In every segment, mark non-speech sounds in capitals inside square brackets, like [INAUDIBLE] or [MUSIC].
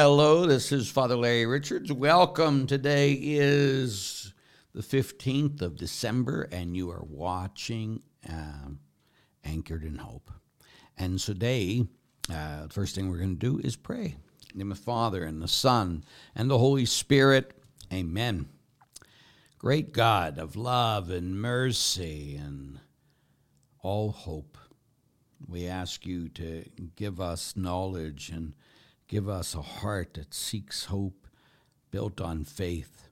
Hello, this is Father Larry Richards. Welcome. Today is the 15th of December, and you are watching um, Anchored in Hope. And today, uh, the first thing we're going to do is pray. In the name of the Father, and the Son, and the Holy Spirit. Amen. Great God of love and mercy and all hope, we ask you to give us knowledge and Give us a heart that seeks hope built on faith.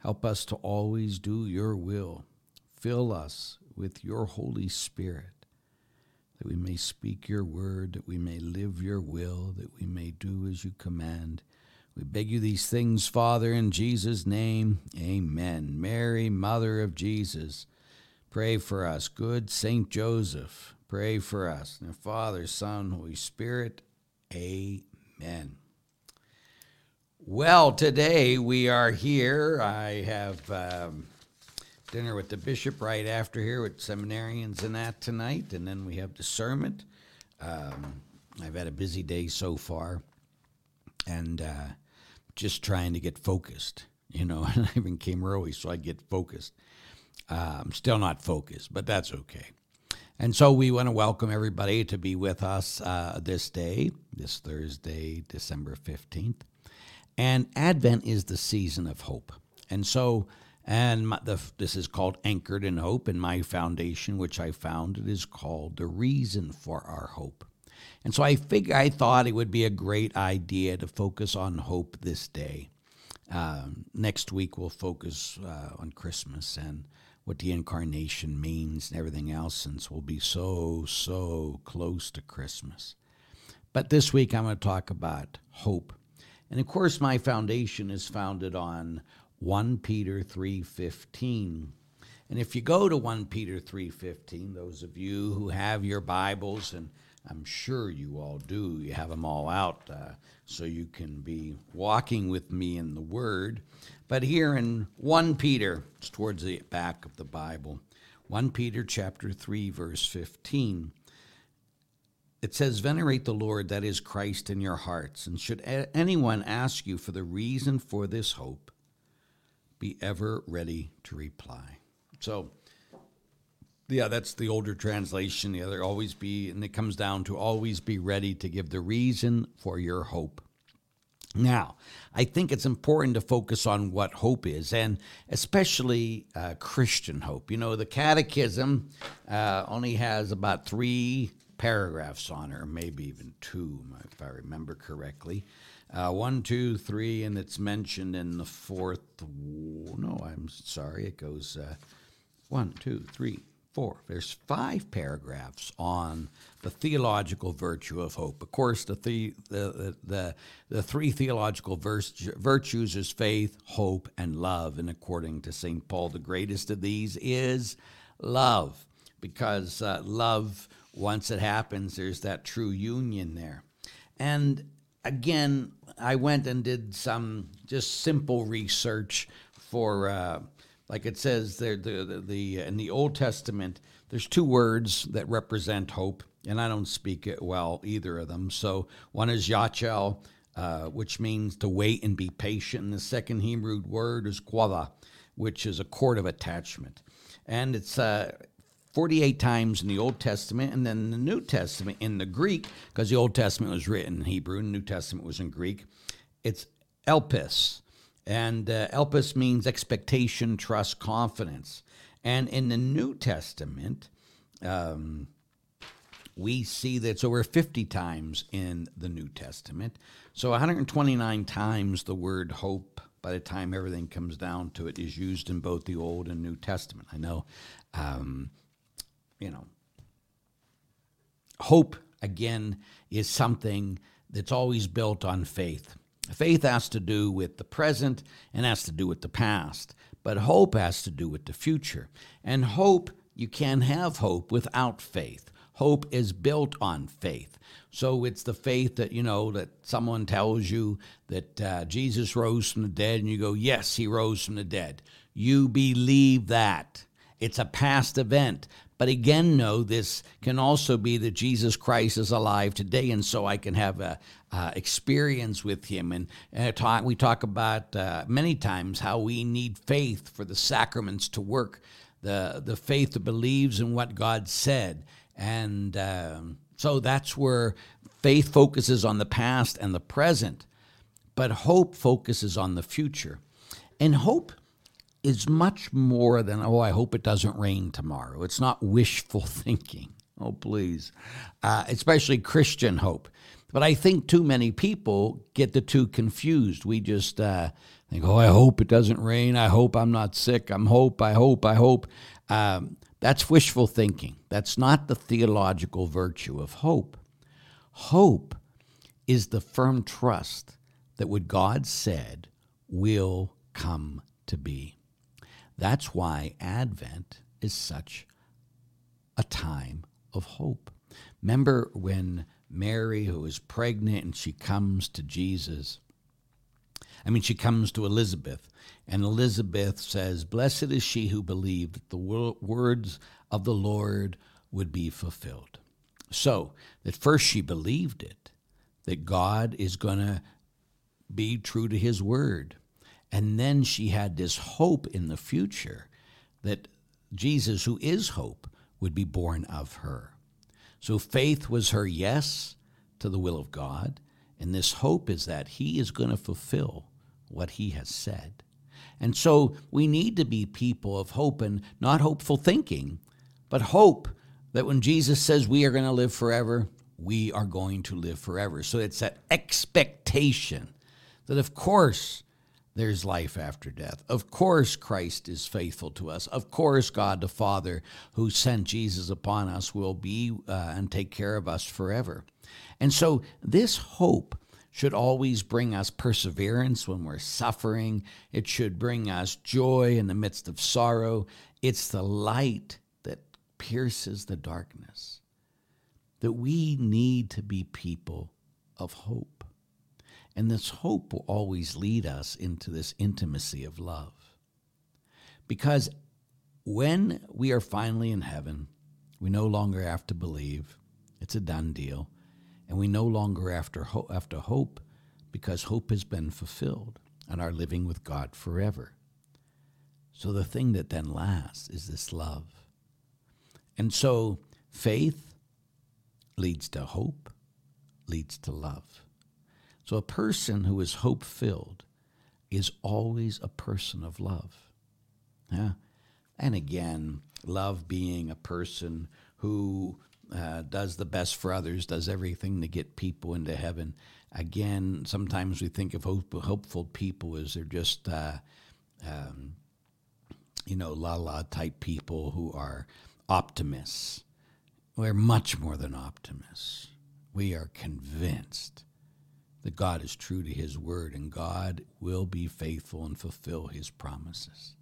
Help us to always do your will. Fill us with your Holy Spirit, that we may speak your word, that we may live your will, that we may do as you command. We beg you these things, Father, in Jesus' name. Amen. Mary, Mother of Jesus, pray for us. Good Saint Joseph, pray for us. Now, Father, Son, Holy Spirit, Amen. Well, today we are here. I have um, dinner with the bishop right after here with seminarians and that tonight, and then we have discernment. Um, I've had a busy day so far, and uh, just trying to get focused. You know, [LAUGHS] and I even came early so I get focused. Uh, I'm still not focused, but that's okay. And so we want to welcome everybody to be with us uh, this day, this Thursday, December 15th. And Advent is the season of hope. And so, and my, the, this is called Anchored in Hope, and my foundation, which I founded, is called The Reason for Our Hope. And so I figured I thought it would be a great idea to focus on hope this day. Um, next week we'll focus uh, on Christmas and what the incarnation means and everything else, since we'll be so, so close to Christmas. But this week I'm going to talk about hope. And of course, my foundation is founded on 1 Peter 3:15. And if you go to 1 Peter 3:15, those of you who have your Bibles and I'm sure you all do. You have them all out uh, so you can be walking with me in the Word. But here in 1 Peter, it's towards the back of the Bible, 1 Peter chapter 3, verse 15, it says, Venerate the Lord, that is Christ, in your hearts. And should anyone ask you for the reason for this hope, be ever ready to reply. So, yeah, that's the older translation. The other always be, and it comes down to always be ready to give the reason for your hope. Now, I think it's important to focus on what hope is, and especially uh, Christian hope. You know, the Catechism uh, only has about three paragraphs on it, or maybe even two, if I remember correctly. Uh, one, two, three, and it's mentioned in the fourth. No, I'm sorry. It goes uh, one, two, three, four. There's five paragraphs on the theological virtue of hope. Of course, the the the the, the three theological virtues is faith, hope, and love. And according to Saint Paul, the greatest of these is love, because uh, love, once it happens, there's that true union there. And again, I went and did some just simple research for. Uh, like it says there, the, the, the, in the Old Testament, there's two words that represent hope, and I don't speak it well, either of them. So one is Yachel, uh, which means to wait and be patient. And the second Hebrew word is Quava, which is a cord of attachment. And it's uh, 48 times in the Old Testament, and then the New Testament, in the Greek, because the Old Testament was written in Hebrew, and the New Testament was in Greek, it's elpis. And uh, elpis means expectation, trust, confidence. And in the New Testament, um, we see that it's over 50 times in the New Testament. So 129 times the word hope, by the time everything comes down to it, is used in both the Old and New Testament. I know, um, you know, hope, again, is something that's always built on faith. Faith has to do with the present and has to do with the past, but hope has to do with the future. And hope, you can't have hope without faith. Hope is built on faith. So it's the faith that, you know, that someone tells you that uh, Jesus rose from the dead, and you go, Yes, he rose from the dead. You believe that. It's a past event. But again, no, this can also be that Jesus Christ is alive today, and so I can have a, experience with Him. And uh, talk, we talk about uh, many times how we need faith for the sacraments to work, the the faith that believes in what God said, and um, so that's where faith focuses on the past and the present, but hope focuses on the future, and hope is much more than, oh, I hope it doesn't rain tomorrow. It's not wishful [LAUGHS] thinking. Oh, please. Uh, especially Christian hope. But I think too many people get the two confused. We just uh, think, oh, I hope it doesn't rain. I hope I'm not sick. I'm hope, I hope, I hope. Um, that's wishful thinking. That's not the theological virtue of hope. Hope is the firm trust that what God said will come to be. That's why Advent is such a time of hope. Remember when Mary, who is pregnant, and she comes to Jesus. I mean, she comes to Elizabeth, and Elizabeth says, Blessed is she who believed that the words of the Lord would be fulfilled. So, that first she believed it, that God is going to be true to his word. And then she had this hope in the future that Jesus, who is hope, would be born of her. So faith was her yes to the will of God, and this hope is that he is going to fulfill what he has said. And so we need to be people of hope and not hopeful thinking, but hope that when Jesus says we are going to live forever, we are going to live forever. So it's that expectation that, of course, there's life after death. Of course, Christ is faithful to us. Of course, God the Father, who sent Jesus upon us, will be uh, and take care of us forever. And so, this hope should always bring us perseverance when we're suffering. It should bring us joy in the midst of sorrow. It's the light that pierces the darkness. That we need to be people of hope. And this hope will always lead us into this intimacy of love. Because when we are finally in heaven, we no longer have to believe. It's a done deal. And we no longer after have to hope because hope has been fulfilled and are living with God forever. So the thing that then lasts is this love. And so faith leads to hope, leads to love. So a person who is hope filled is always a person of love. Yeah. And again, love being a person who uh, does the best for others, does everything to get people into heaven. Again, sometimes we think of hope, hopeful people as they're just, uh, um, you know, la la type people who are optimists. We're much more than optimists. We are convinced that God is true to his word and God will be faithful and fulfill his promises.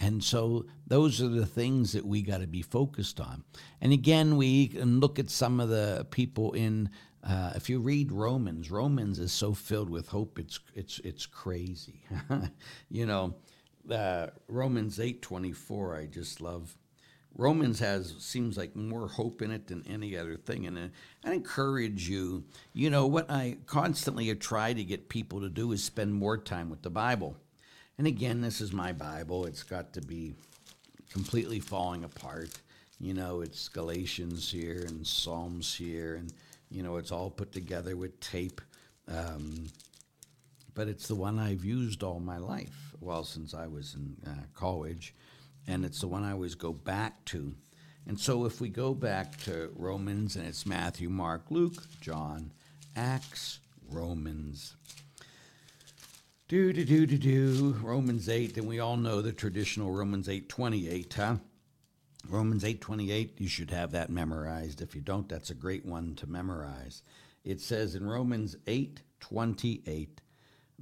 And so those are the things that we got to be focused on. And again, we can look at some of the people in. Uh, if you read Romans, Romans is so filled with hope. It's it's it's crazy. [LAUGHS] you know, uh, Romans eight twenty four. I just love Romans has seems like more hope in it than any other thing, and I encourage you. You know what I constantly try to get people to do is spend more time with the Bible. And again, this is my Bible. It's got to be completely falling apart. You know, it's Galatians here and Psalms here, and you know it's all put together with tape. Um, but it's the one I've used all my life. Well, since I was in uh, college and it's the one I always go back to. And so if we go back to Romans, and it's Matthew, Mark, Luke, John, Acts, Romans. Do do do do do Romans 8, and we all know the traditional Romans 8 28, huh? Romans 8 28, you should have that memorized. If you don't, that's a great one to memorize. It says in Romans 8 28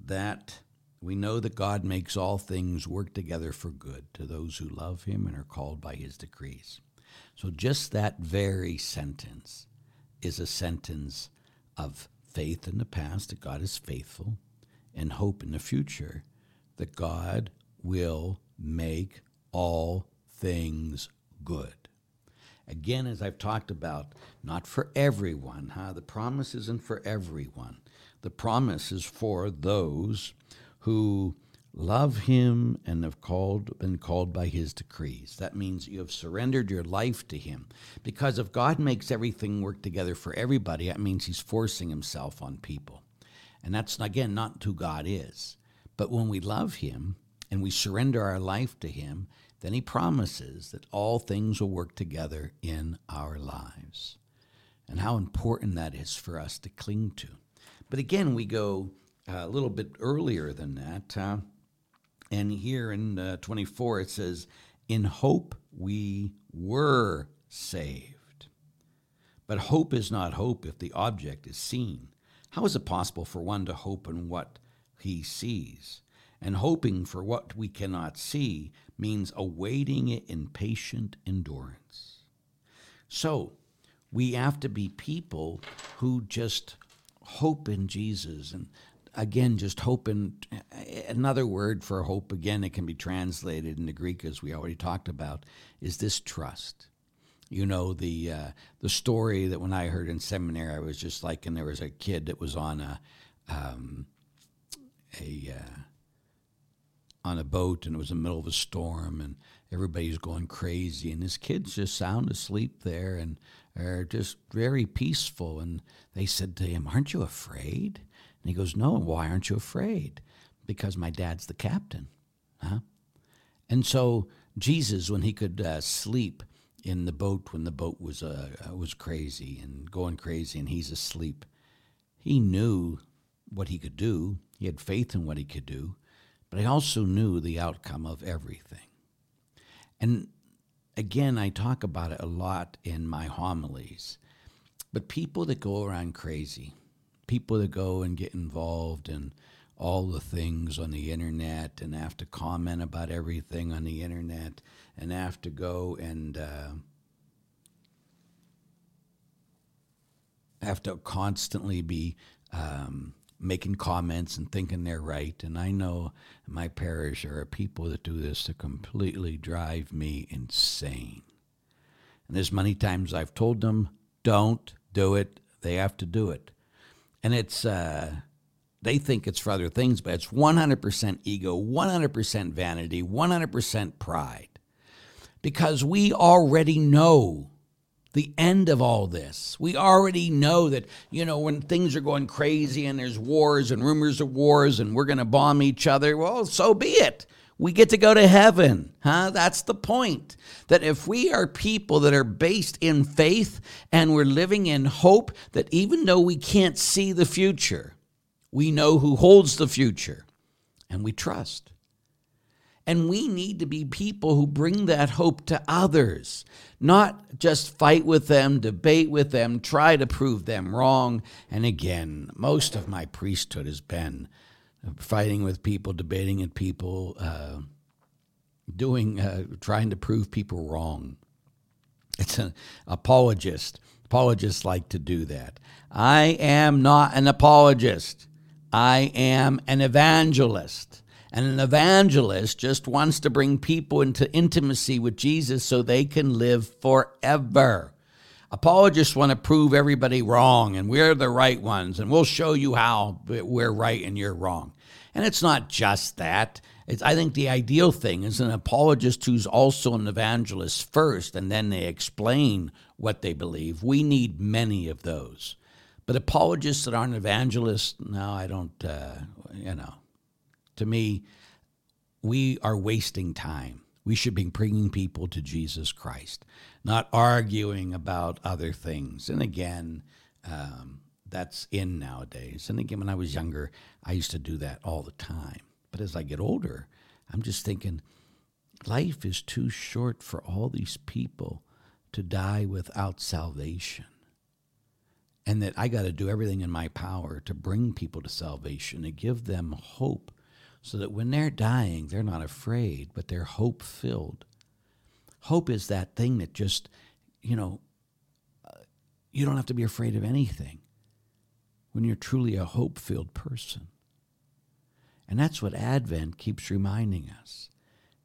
that we know that God makes all things work together for good to those who love him and are called by his decrees. So, just that very sentence is a sentence of faith in the past that God is faithful and hope in the future that God will make all things good. Again, as I've talked about, not for everyone, huh? The promise isn't for everyone. The promise is for those who love him and have called been called by his decrees. That means you have surrendered your life to him. Because if God makes everything work together for everybody, that means he's forcing himself on people. And that's again not who God is. But when we love him and we surrender our life to him, then he promises that all things will work together in our lives. And how important that is for us to cling to. But again, we go a little bit earlier than that. Uh, and here in uh, 24, it says, In hope we were saved. But hope is not hope if the object is seen. How is it possible for one to hope in what he sees? And hoping for what we cannot see means awaiting it in patient endurance. So, we have to be people who just hope in Jesus and again just hope and another word for hope again it can be translated into Greek as we already talked about is this trust. You know the uh, the story that when I heard in seminary I was just like and there was a kid that was on a um, a uh, on a boat and it was in the middle of a storm and everybody's going crazy and this kid's just sound asleep there and are just very peaceful and they said to him aren't you afraid and he goes no why aren't you afraid because my dad's the captain huh and so jesus when he could uh, sleep in the boat when the boat was uh, was crazy and going crazy and he's asleep he knew what he could do he had faith in what he could do but he also knew the outcome of everything. And again, I talk about it a lot in my homilies. But people that go around crazy, people that go and get involved in all the things on the internet and have to comment about everything on the internet and have to go and uh, have to constantly be um, making comments and thinking they're right. And I know my parish there are people that do this to completely drive me insane. And there's many times I've told them, don't do it. They have to do it. And it's, uh, they think it's for other things, but it's 100% ego, 100% vanity, 100% pride. Because we already know the end of all this. We already know that, you know, when things are going crazy and there's wars and rumors of wars and we're going to bomb each other, well, so be it. We get to go to heaven, huh? That's the point. That if we are people that are based in faith and we're living in hope, that even though we can't see the future, we know who holds the future and we trust. And we need to be people who bring that hope to others, not just fight with them, debate with them, try to prove them wrong. And again, most of my priesthood has been fighting with people, debating with people, uh, doing, uh, trying to prove people wrong. It's an apologist. Apologists like to do that. I am not an apologist. I am an evangelist. And an evangelist just wants to bring people into intimacy with Jesus so they can live forever. Apologists want to prove everybody wrong and we're the right ones and we'll show you how we're right and you're wrong. And it's not just that. It's, I think the ideal thing is an apologist who's also an evangelist first and then they explain what they believe. We need many of those. But apologists that aren't evangelists, no, I don't, uh, you know to me, we are wasting time. We should be bringing people to Jesus Christ, not arguing about other things. And again, um, that's in nowadays. And again, when I was younger, I used to do that all the time. But as I get older, I'm just thinking life is too short for all these people to die without salvation. And that I got to do everything in my power to bring people to salvation, to give them hope so that when they're dying, they're not afraid, but they're hope filled. Hope is that thing that just, you know, you don't have to be afraid of anything when you're truly a hope filled person. And that's what Advent keeps reminding us.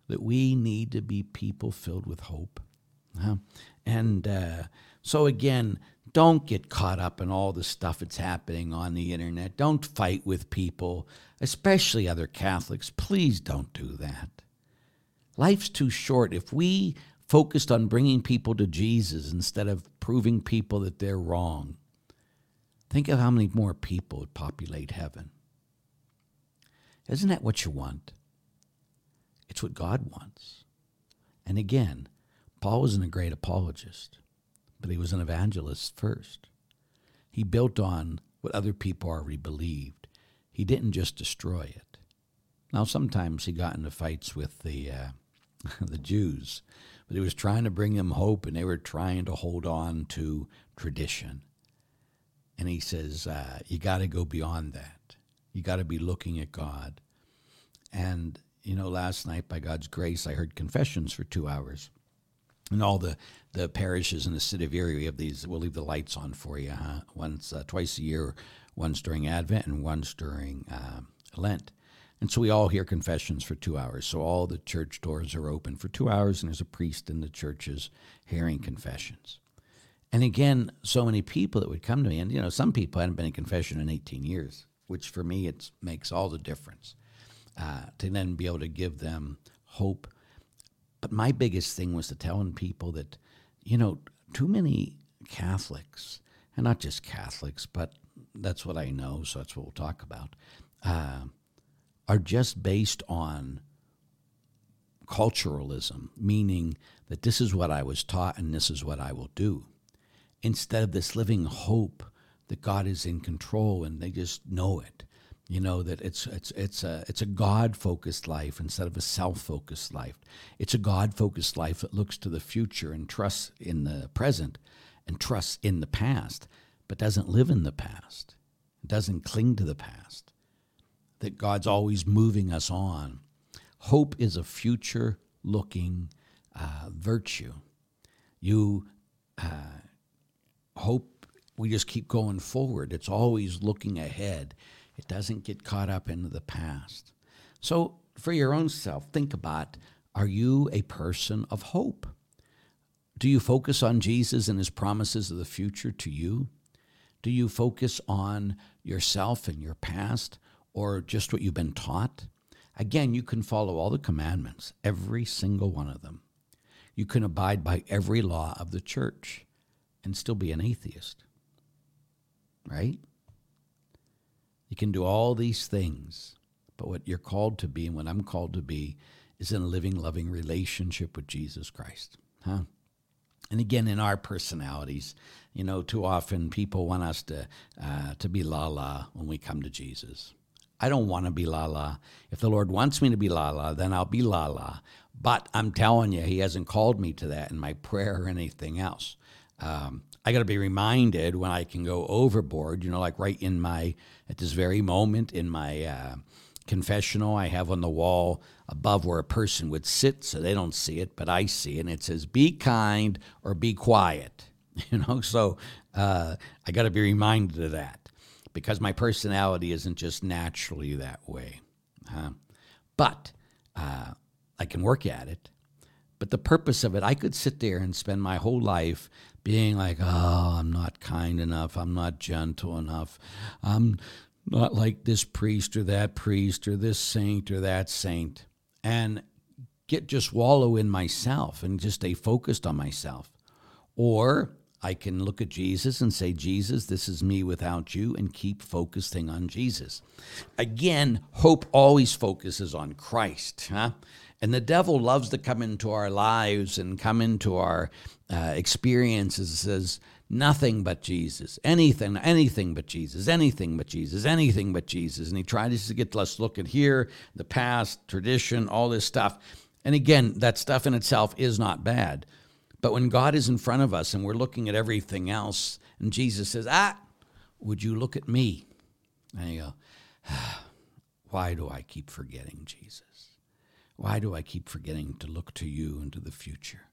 that we need to be people filled with hope. Huh? And uh, so, again, don't get caught up in all the stuff that's happening on the internet. Don't fight with people, especially other Catholics. Please don't do that. Life's too short. If we focused on bringing people to Jesus instead of proving people that they're wrong, think of how many more people would populate heaven. Isn't that what you want? It's what God wants. And again, Paul wasn't a great apologist, but he was an evangelist first. He built on what other people already believed. He didn't just destroy it. Now, sometimes he got into fights with the uh, [LAUGHS] the Jews, but he was trying to bring them hope, and they were trying to hold on to tradition. And he says, uh, "You got to go beyond that. You got to be looking at God." And you know, last night, by God's grace, I heard confessions for two hours. And all the, the parishes in the city of Erie, we have these, we'll leave the lights on for you, huh? Once, uh, twice a year, once during Advent and once during uh, Lent. And so we all hear confessions for two hours. So all the church doors are open for two hours, and there's a priest in the churches hearing confessions. And again, so many people that would come to me, and you know, some people hadn't been in confession in 18 years, which for me it makes all the difference uh, to then be able to give them hope. But my biggest thing was to telling people that, you know, too many Catholics, and not just Catholics, but that's what I know, so that's what we'll talk about, uh, are just based on culturalism, meaning that this is what I was taught and this is what I will do, instead of this living hope that God is in control and they just know it. You know that it's it's it's a it's a God focused life instead of a self focused life. It's a God focused life that looks to the future and trusts in the present, and trusts in the past, but doesn't live in the past. Doesn't cling to the past. That God's always moving us on. Hope is a future looking uh, virtue. You uh, hope we just keep going forward. It's always looking ahead. It doesn't get caught up into the past. So, for your own self, think about are you a person of hope? Do you focus on Jesus and his promises of the future to you? Do you focus on yourself and your past or just what you've been taught? Again, you can follow all the commandments, every single one of them. You can abide by every law of the church and still be an atheist. Right? You can do all these things, but what you're called to be and what I'm called to be is in a living, loving relationship with Jesus Christ. Huh? And again, in our personalities, you know, too often people want us to uh, to be la la when we come to Jesus. I don't want to be la la. If the Lord wants me to be la la, then I'll be la la. But I'm telling you, He hasn't called me to that in my prayer or anything else. Um, I got to be reminded when I can go overboard, you know, like right in my, at this very moment in my uh, confessional, I have on the wall above where a person would sit so they don't see it, but I see it. And it says, be kind or be quiet, [LAUGHS] you know, so uh, I got to be reminded of that because my personality isn't just naturally that way. Huh? But uh, I can work at it. But the purpose of it, I could sit there and spend my whole life being like, oh, I'm not kind enough. I'm not gentle enough. I'm not like this priest or that priest or this saint or that saint. And get just wallow in myself and just stay focused on myself. Or I can look at Jesus and say, Jesus, this is me without you, and keep focusing on Jesus. Again, hope always focuses on Christ. Huh? And the devil loves to come into our lives and come into our uh, experiences says nothing but Jesus, anything, anything but Jesus, anything but Jesus, anything but Jesus. And he tries to get us look at here, the past, tradition, all this stuff. And again, that stuff in itself is not bad. But when God is in front of us and we're looking at everything else, and Jesus says, Ah, would you look at me? And you go, ah, [SIGHS] Why do I keep forgetting Jesus? Why do I keep forgetting to look to you and to the future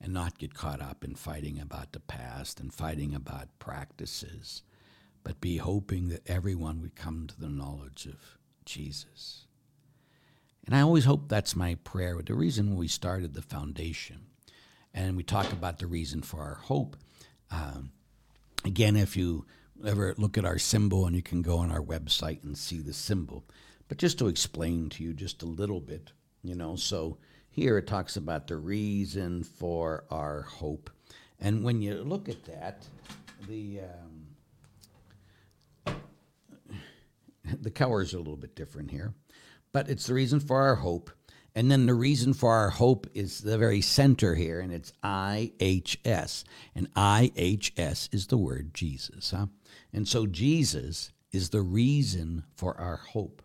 and not get caught up in fighting about the past and fighting about practices, but be hoping that everyone would come to the knowledge of Jesus? And I always hope that's my prayer. The reason we started the foundation, and we talk about the reason for our hope. Um, again, if you ever look at our symbol, and you can go on our website and see the symbol. But just to explain to you just a little bit, you know, so here it talks about the reason for our hope. And when you look at that, the um, the colors are a little bit different here, but it's the reason for our hope. And then the reason for our hope is the very center here, and it's IHS. And IHS is the word Jesus. Huh? And so Jesus is the reason for our hope.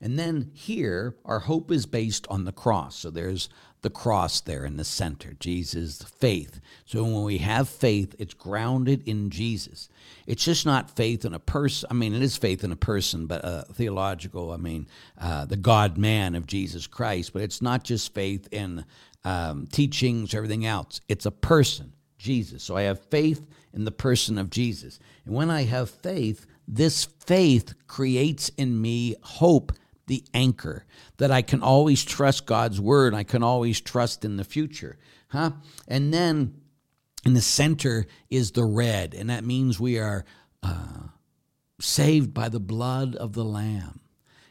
And then here, our hope is based on the cross. So there's the cross there in the center, Jesus, faith. So when we have faith, it's grounded in Jesus. It's just not faith in a person. I mean, it is faith in a person, but uh, theological, I mean, uh, the God man of Jesus Christ. But it's not just faith in um, teachings everything else, it's a person, Jesus. So I have faith in the person of Jesus. And when I have faith, this faith creates in me hope the anchor that I can always trust God's word. I can always trust in the future. Huh? And then in the center is the red, and that means we are uh, saved by the blood of the Lamb.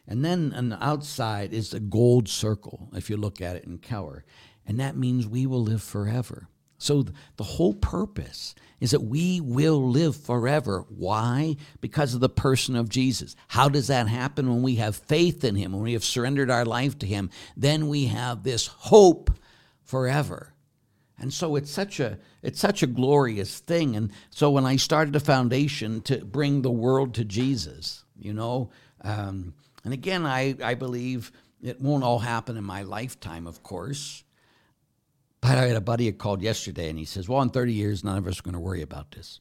And then on the outside is the gold circle, if you look at it in Keller. And that means we will live forever. So the whole purpose is that we will live forever. Why? Because of the person of Jesus. How does that happen when we have faith in him, when we have surrendered our life to him? Then we have this hope forever. And so it's such a it's such a glorious thing. And so when I started a foundation to bring the world to Jesus, you know, um, and again, I, I believe it won't all happen in my lifetime, of course. But I had a buddy who called yesterday and he says, Well, in 30 years, none of us are going to worry about this.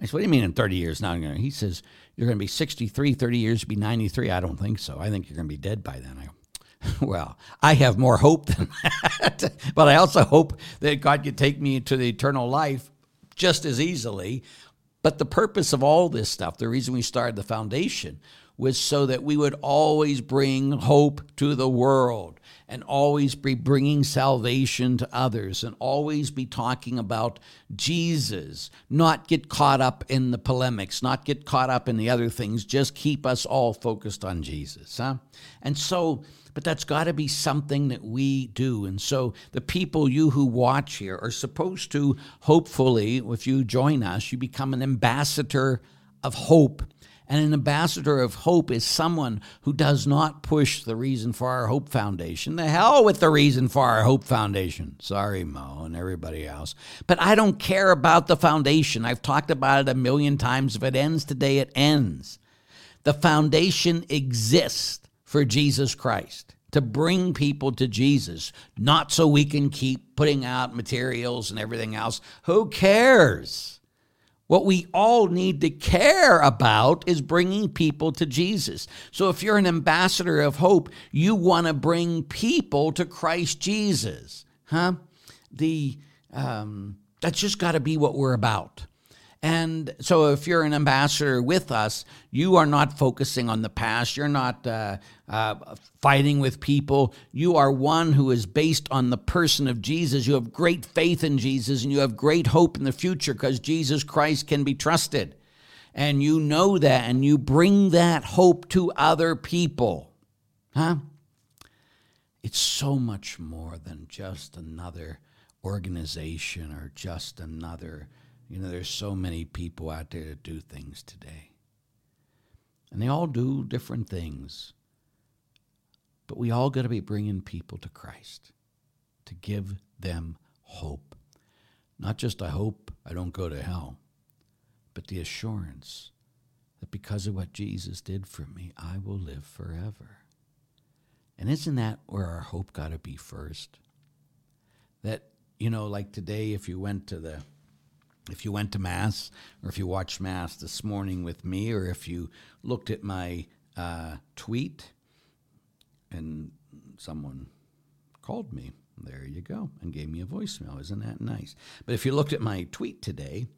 I said, What do you mean in 30 years? To? He says, You're going to be 63, 30 years to be 93. I don't think so. I think you're going to be dead by then. I go, [LAUGHS] Well, I have more hope than [LAUGHS] that. but I also hope that God could take me into the eternal life just as easily. But the purpose of all this stuff, the reason we started the foundation, was so that we would always bring hope to the world and always be bringing salvation to others and always be talking about Jesus, not get caught up in the polemics, not get caught up in the other things, just keep us all focused on Jesus. Huh? And so, but that's got to be something that we do. And so the people, you who watch here, are supposed to, hopefully, if you join us, you become an ambassador of hope and an ambassador of hope is someone who does not push the Reason for Our Hope Foundation. The hell with the Reason for Our Hope Foundation. Sorry, Mo, and everybody else. But I don't care about the foundation. I've talked about it a million times. If it ends today, it ends. The foundation exists for Jesus Christ to bring people to Jesus, not so we can keep putting out materials and everything else. Who cares? What we all need to care about is bringing people to Jesus. So if you're an ambassador of hope, you want to bring people to Christ Jesus, huh? The um, that's just got to be what we're about. And so, if you're an ambassador with us, you are not focusing on the past. You're not uh, uh, fighting with people. You are one who is based on the person of Jesus. You have great faith in Jesus and you have great hope in the future because Jesus Christ can be trusted. And you know that and you bring that hope to other people. Huh? It's so much more than just another organization or just another you know, there's so many people out there that do things today. And they all do different things. But we all got to be bringing people to Christ to give them hope. Not just a hope I don't go to hell, but the assurance that because of what Jesus did for me, I will live forever. And isn't that where our hope got to be first? That, you know, like today, if you went to the if you went to Mass or if you watched Mass this morning with me or if you looked at my uh, tweet and someone called me, there you go, and gave me a voicemail. Isn't that nice? But if you looked at my tweet today,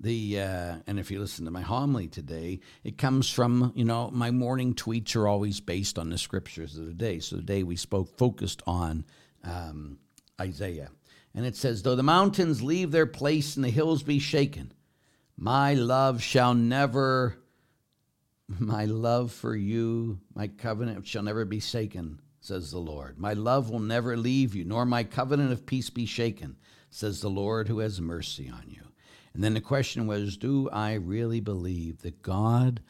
the uh, and if you listen to my homily today, it comes from you know my morning tweets are always based on the scriptures of the day. So today we spoke focused on um, Isaiah, and it says, "Though the mountains leave their place and the hills be shaken, my love shall never." My love for you, my covenant shall never be shaken, says the Lord. My love will never leave you, nor my covenant of peace be shaken, says the Lord who has mercy on you. And then the question was Do I really believe that God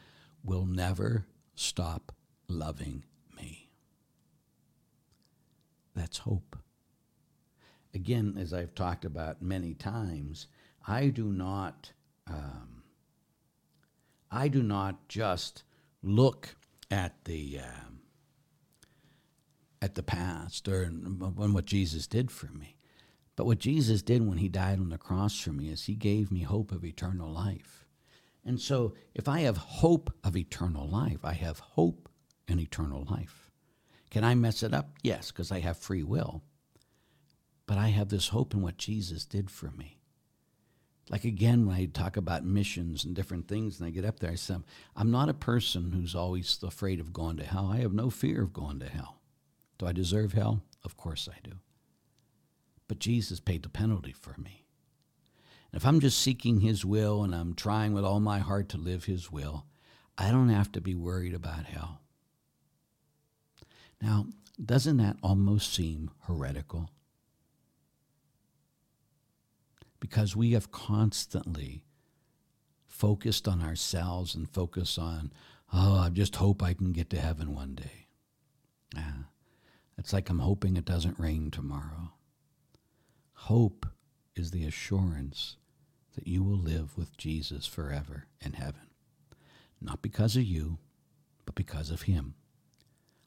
will never stop loving me? That's hope. Again, as I've talked about many times, I do not. Um, I do not just look at the um, at the past or on what Jesus did for me, but what Jesus did when He died on the cross for me is He gave me hope of eternal life. And so, if I have hope of eternal life, I have hope in eternal life. Can I mess it up? Yes, because I have free will. But I have this hope in what Jesus did for me. Like again, when I talk about missions and different things, and I get up there, I say, I'm not a person who's always afraid of going to hell. I have no fear of going to hell. Do I deserve hell? Of course I do. But Jesus paid the penalty for me. And if I'm just seeking His will and I'm trying with all my heart to live His will, I don't have to be worried about hell. Now, doesn't that almost seem heretical? Because we have constantly focused on ourselves and focused on, oh, I just hope I can get to heaven one day. Yeah. It's like I'm hoping it doesn't rain tomorrow. Hope is the assurance that you will live with Jesus forever in heaven. Not because of you, but because of Him.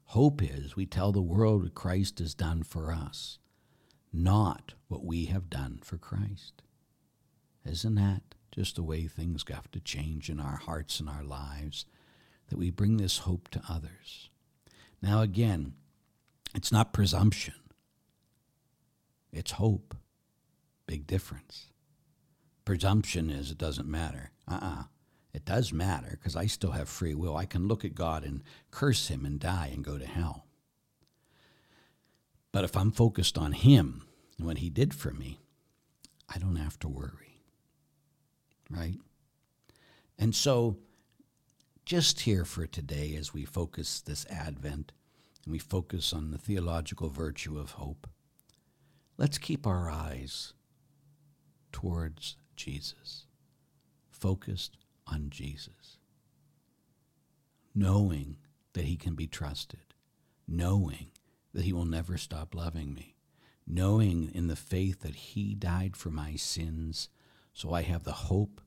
Hope is we tell the world what Christ has done for us, not what we have done for Christ. Isn't that just the way things have to change in our hearts and our lives? That we bring this hope to others. Now, again, it's not presumption, it's hope. Big difference. Presumption is it doesn't matter. Uh uh-uh. uh It does matter because I still have free will. I can look at God and curse Him and die and go to hell. But if I'm focused on Him and what He did for me, I don't have to worry right? And so, just here for today, as we focus this Advent and we focus on the theological virtue of hope, let's keep our eyes towards Jesus, focused on Jesus, knowing that He can be trusted, knowing that He will never stop loving me, knowing in the faith that He died for my sins so I have the hope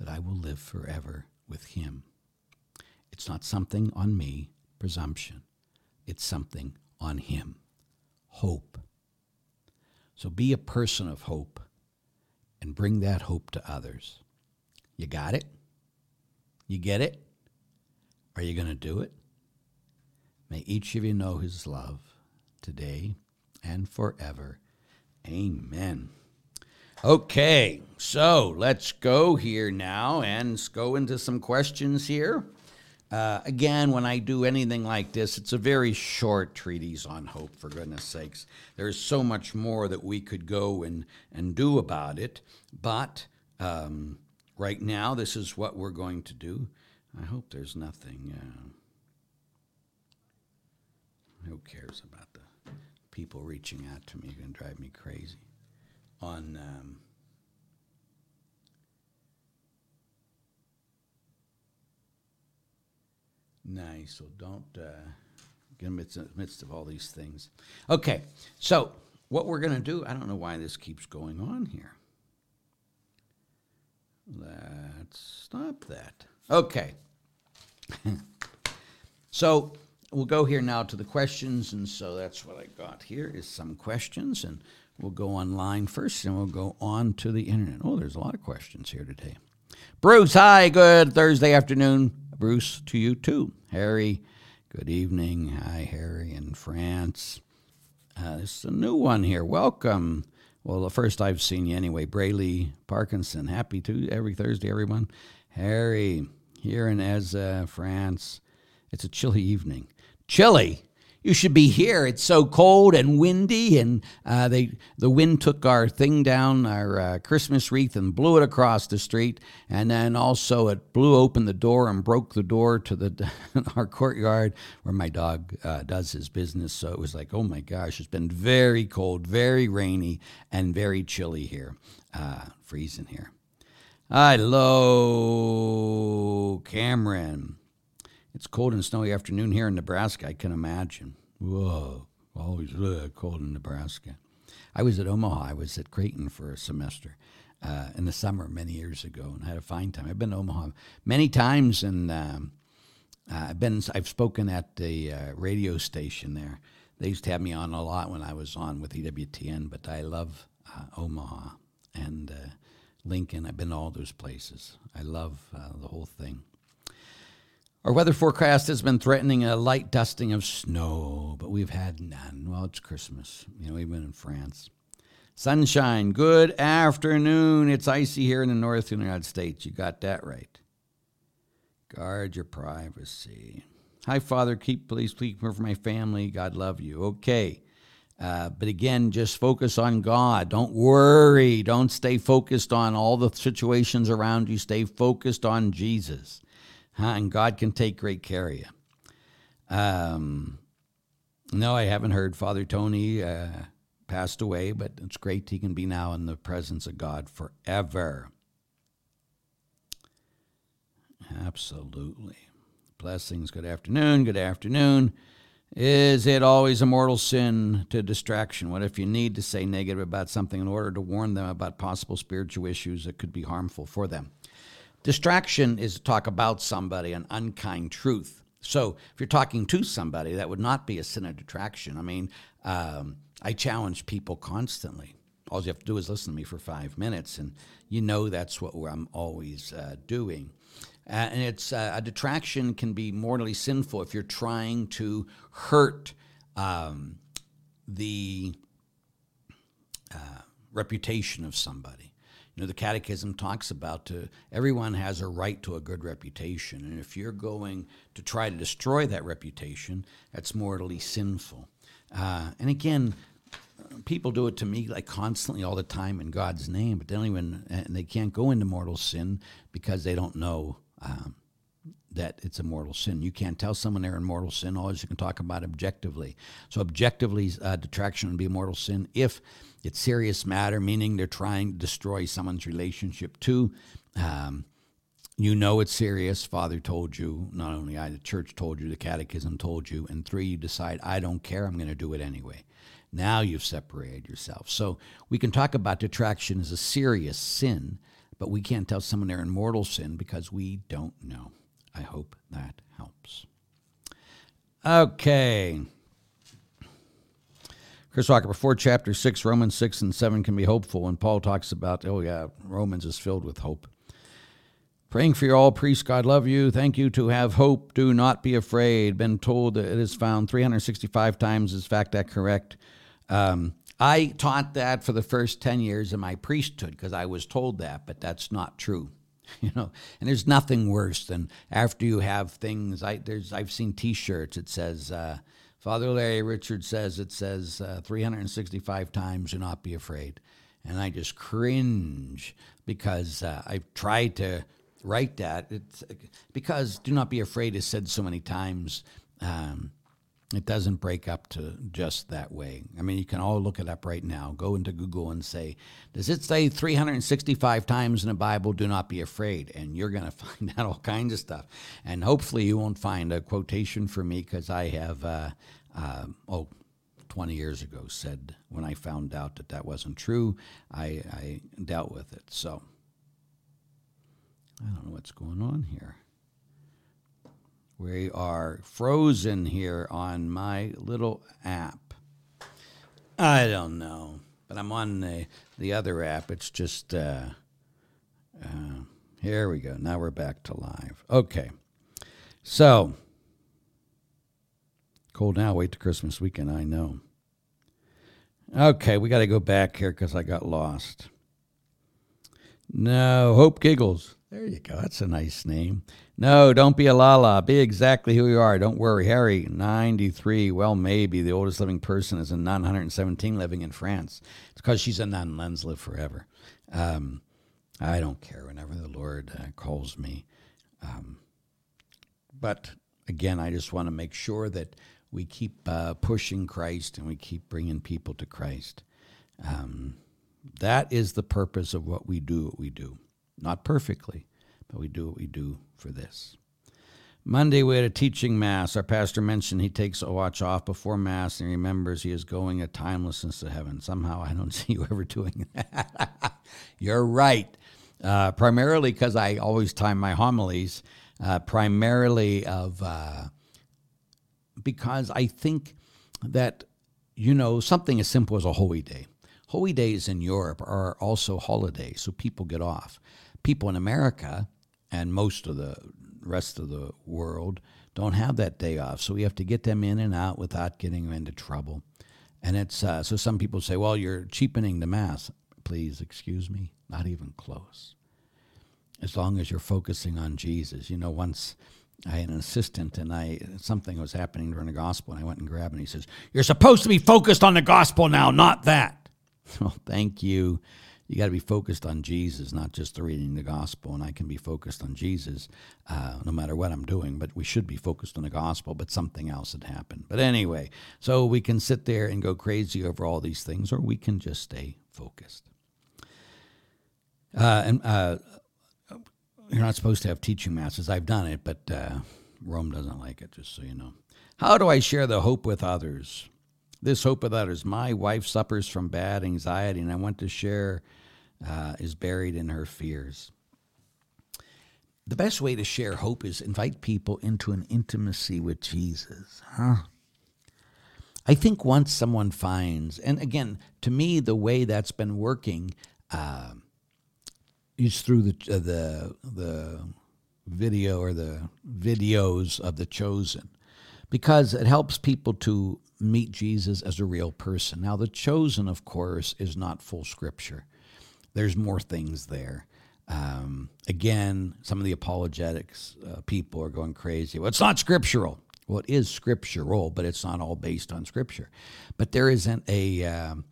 that I will live forever with Him. It's not something on me, presumption. It's something on Him, hope. So be a person of hope and bring that hope to others. You got it? You get it? Are you going to do it? May each of you know His love today and forever. Amen. Okay, so let's go here now and go into some questions here. Uh, again, when I do anything like this, it's a very short treatise on hope, for goodness sakes. There's so much more that we could go and, and do about it, but um, right now, this is what we're going to do. I hope there's nothing. Uh, who cares about the people reaching out to me? It's going to drive me crazy on um, nice. So don't uh, get in the midst of all these things. Okay, so what we're going to do, I don't know why this keeps going on here. Let's stop that. Okay. [LAUGHS] so we'll go here now to the questions, and so that's what I got here is some questions, and We'll go online first and we'll go on to the internet. Oh, there's a lot of questions here today. Bruce, hi, good Thursday afternoon. Bruce, to you too. Harry, good evening. Hi, Harry in France. Uh, this is a new one here. Welcome. Well, the first I've seen you anyway. Brayley Parkinson. Happy to every Thursday, everyone. Harry, here in Eza, France. It's a chilly evening. Chilly? You should be here. It's so cold and windy, and uh, they the wind took our thing down, our uh, Christmas wreath, and blew it across the street. And then also it blew open the door and broke the door to the [LAUGHS] our courtyard where my dog uh, does his business. So it was like, oh my gosh, it's been very cold, very rainy, and very chilly here, uh, freezing here. Hello, Cameron. It's cold and snowy afternoon here in Nebraska, I can imagine. Whoa, always really cold in Nebraska. I was at Omaha. I was at Creighton for a semester uh, in the summer many years ago and I had a fine time. I've been to Omaha many times and um, uh, I've been I've spoken at the uh, radio station there. They used to have me on a lot when I was on with EWTN, but I love uh, Omaha and uh, Lincoln. I've been to all those places. I love uh, the whole thing. Our weather forecast has been threatening a light dusting of snow, but we've had none. Well, it's Christmas. You know, we've been in France. Sunshine, good afternoon. It's icy here in the northern United States. You got that right. Guard your privacy. Hi, Father. Keep, please, please for my family. God love you. Okay. Uh, but again, just focus on God. Don't worry. Don't stay focused on all the situations around you. Stay focused on Jesus huh? and God can take great care of you. Um, no, I haven't heard Father Tony uh, passed away, but it's great he can be now in the presence of God forever. Absolutely. Blessings. Good afternoon. Good afternoon. Is it always a mortal sin to detraction? What if you need to say negative about something in order to warn them about possible spiritual issues that could be harmful for them? Detraction is to talk about somebody, an unkind truth. So if you're talking to somebody, that would not be a sin of detraction. I mean, um, I challenge people constantly. All you have to do is listen to me for five minutes, and you know that's what I'm always uh, doing. Uh, and it's uh, a detraction can be mortally sinful if you're trying to hurt um, the uh, reputation of somebody. You know, the Catechism talks about to, everyone has a right to a good reputation. And if you're going to try to destroy that reputation, that's mortally sinful. Uh, and again, people do it to me like constantly all the time in God's name, but they don't even, and they can't go into mortal sin because they don't know um, that it's a mortal sin. You can't tell someone they're in mortal sin. All you can talk about objectively. So objectively, uh, detraction would be a mortal sin if it's serious matter, meaning they're trying to destroy someone's relationship too. Um, you know it's serious. Father told you, not only I, the church told you, the catechism told you, and three, you decide, I don't care, I'm going to do it anyway. Now you've separated yourself. So we can talk about detraction as a serious sin, but we can't tell someone they're in mortal sin because we don't know. I hope that helps. Okay. Chris Walker, before chapter 6, Romans 6 and 7 can be hopeful when Paul talks about, oh, yeah, Romans is filled with hope. Praying for you all, priests, God love you. Thank you to have hope. Do not be afraid. Been told that it is found 365 times. Is fact that correct? Um, I taught that for the first 10 years of my priesthood because I was told that, but that's not true. [LAUGHS] You know, and there's nothing worse than after you have things. I there's I've seen T-shirts. It says uh, Father Larry Richard says it says uh, 365 times, do not be afraid. And I just cringe because uh, I've tried to write that. It's because do not be afraid is said so many times. Um, it doesn't break up to just that way. I mean, you can all look it up right now. Go into Google and say, Does it say 365 times in the Bible, do not be afraid? And you're going [LAUGHS] to find out all kinds of stuff. And hopefully, you won't find a quotation from me because I have, uh, uh, oh, 20 years ago said when I found out that that wasn't true, I, I dealt with it. So I don't know what's going on here. We are frozen here on my little app. I don't know, but I'm on the, the other app. It's just, uh, uh, here we go. Now we're back to live. Okay. So, cold now, wait to Christmas weekend, I know. Okay, we got to go back here because I got lost. No, Hope Giggles. There you go. That's a nice name. No, don't be a lala. Be exactly who you are. Don't worry. Harry, 93. Well, maybe the oldest living person is a nun, 117, living in France. It's because she's a nun. Nuns live forever. Um, I don't care whenever the Lord uh, calls me. Um, but again, I just want to make sure that we keep uh, pushing Christ and we keep bringing people to Christ. Um, that is the purpose of what we do, what we do. Not perfectly, but we do what we do for this. Monday, we had a teaching mass. Our pastor mentioned he takes a watch off before mass and remembers he is going a timelessness to heaven. Somehow, I don't [LAUGHS] see you ever doing that. [LAUGHS] You're right. Uh, primarily because I always time my homilies, uh, primarily of uh, because I think that you know something as simple as a holy day. Holy days in Europe are also holidays, so people get off. People in America and most of the rest of the world don't have that day off, so we have to get them in and out without getting them into trouble. And it's uh, so some people say, "Well, you're cheapening the mass." Please excuse me, not even close. As long as you're focusing on Jesus, you know. Once I had an assistant, and I something was happening during the gospel, and I went and grabbed him. He says, "You're supposed to be focused on the gospel now, not that." [LAUGHS] Well, thank you. You got to be focused on Jesus, not just the reading the gospel. And I can be focused on Jesus uh, no matter what I'm doing, but we should be focused on the gospel. But something else had happened. But anyway, so we can sit there and go crazy over all these things, or we can just stay focused. Uh, and uh, you're not supposed to have teaching masses. I've done it, but uh, Rome doesn't like it, just so you know. How do I share the hope with others? This hope with others. My wife suffers from bad anxiety, and I want to share uh, is buried in her fears. The best way to share hope is invite people into an intimacy with Jesus. Huh? I think once someone finds, and again, to me, the way that's been working uh, is through the uh, the the video or the videos of the chosen, because it helps people to meet Jesus as a real person. Now, the chosen, of course, is not full scripture. There's more things there. Um, again, some of the apologetics uh, people are going crazy. Well, it's not scriptural. Well, it is scriptural, but it's not all based on scripture. But there isn't a, um,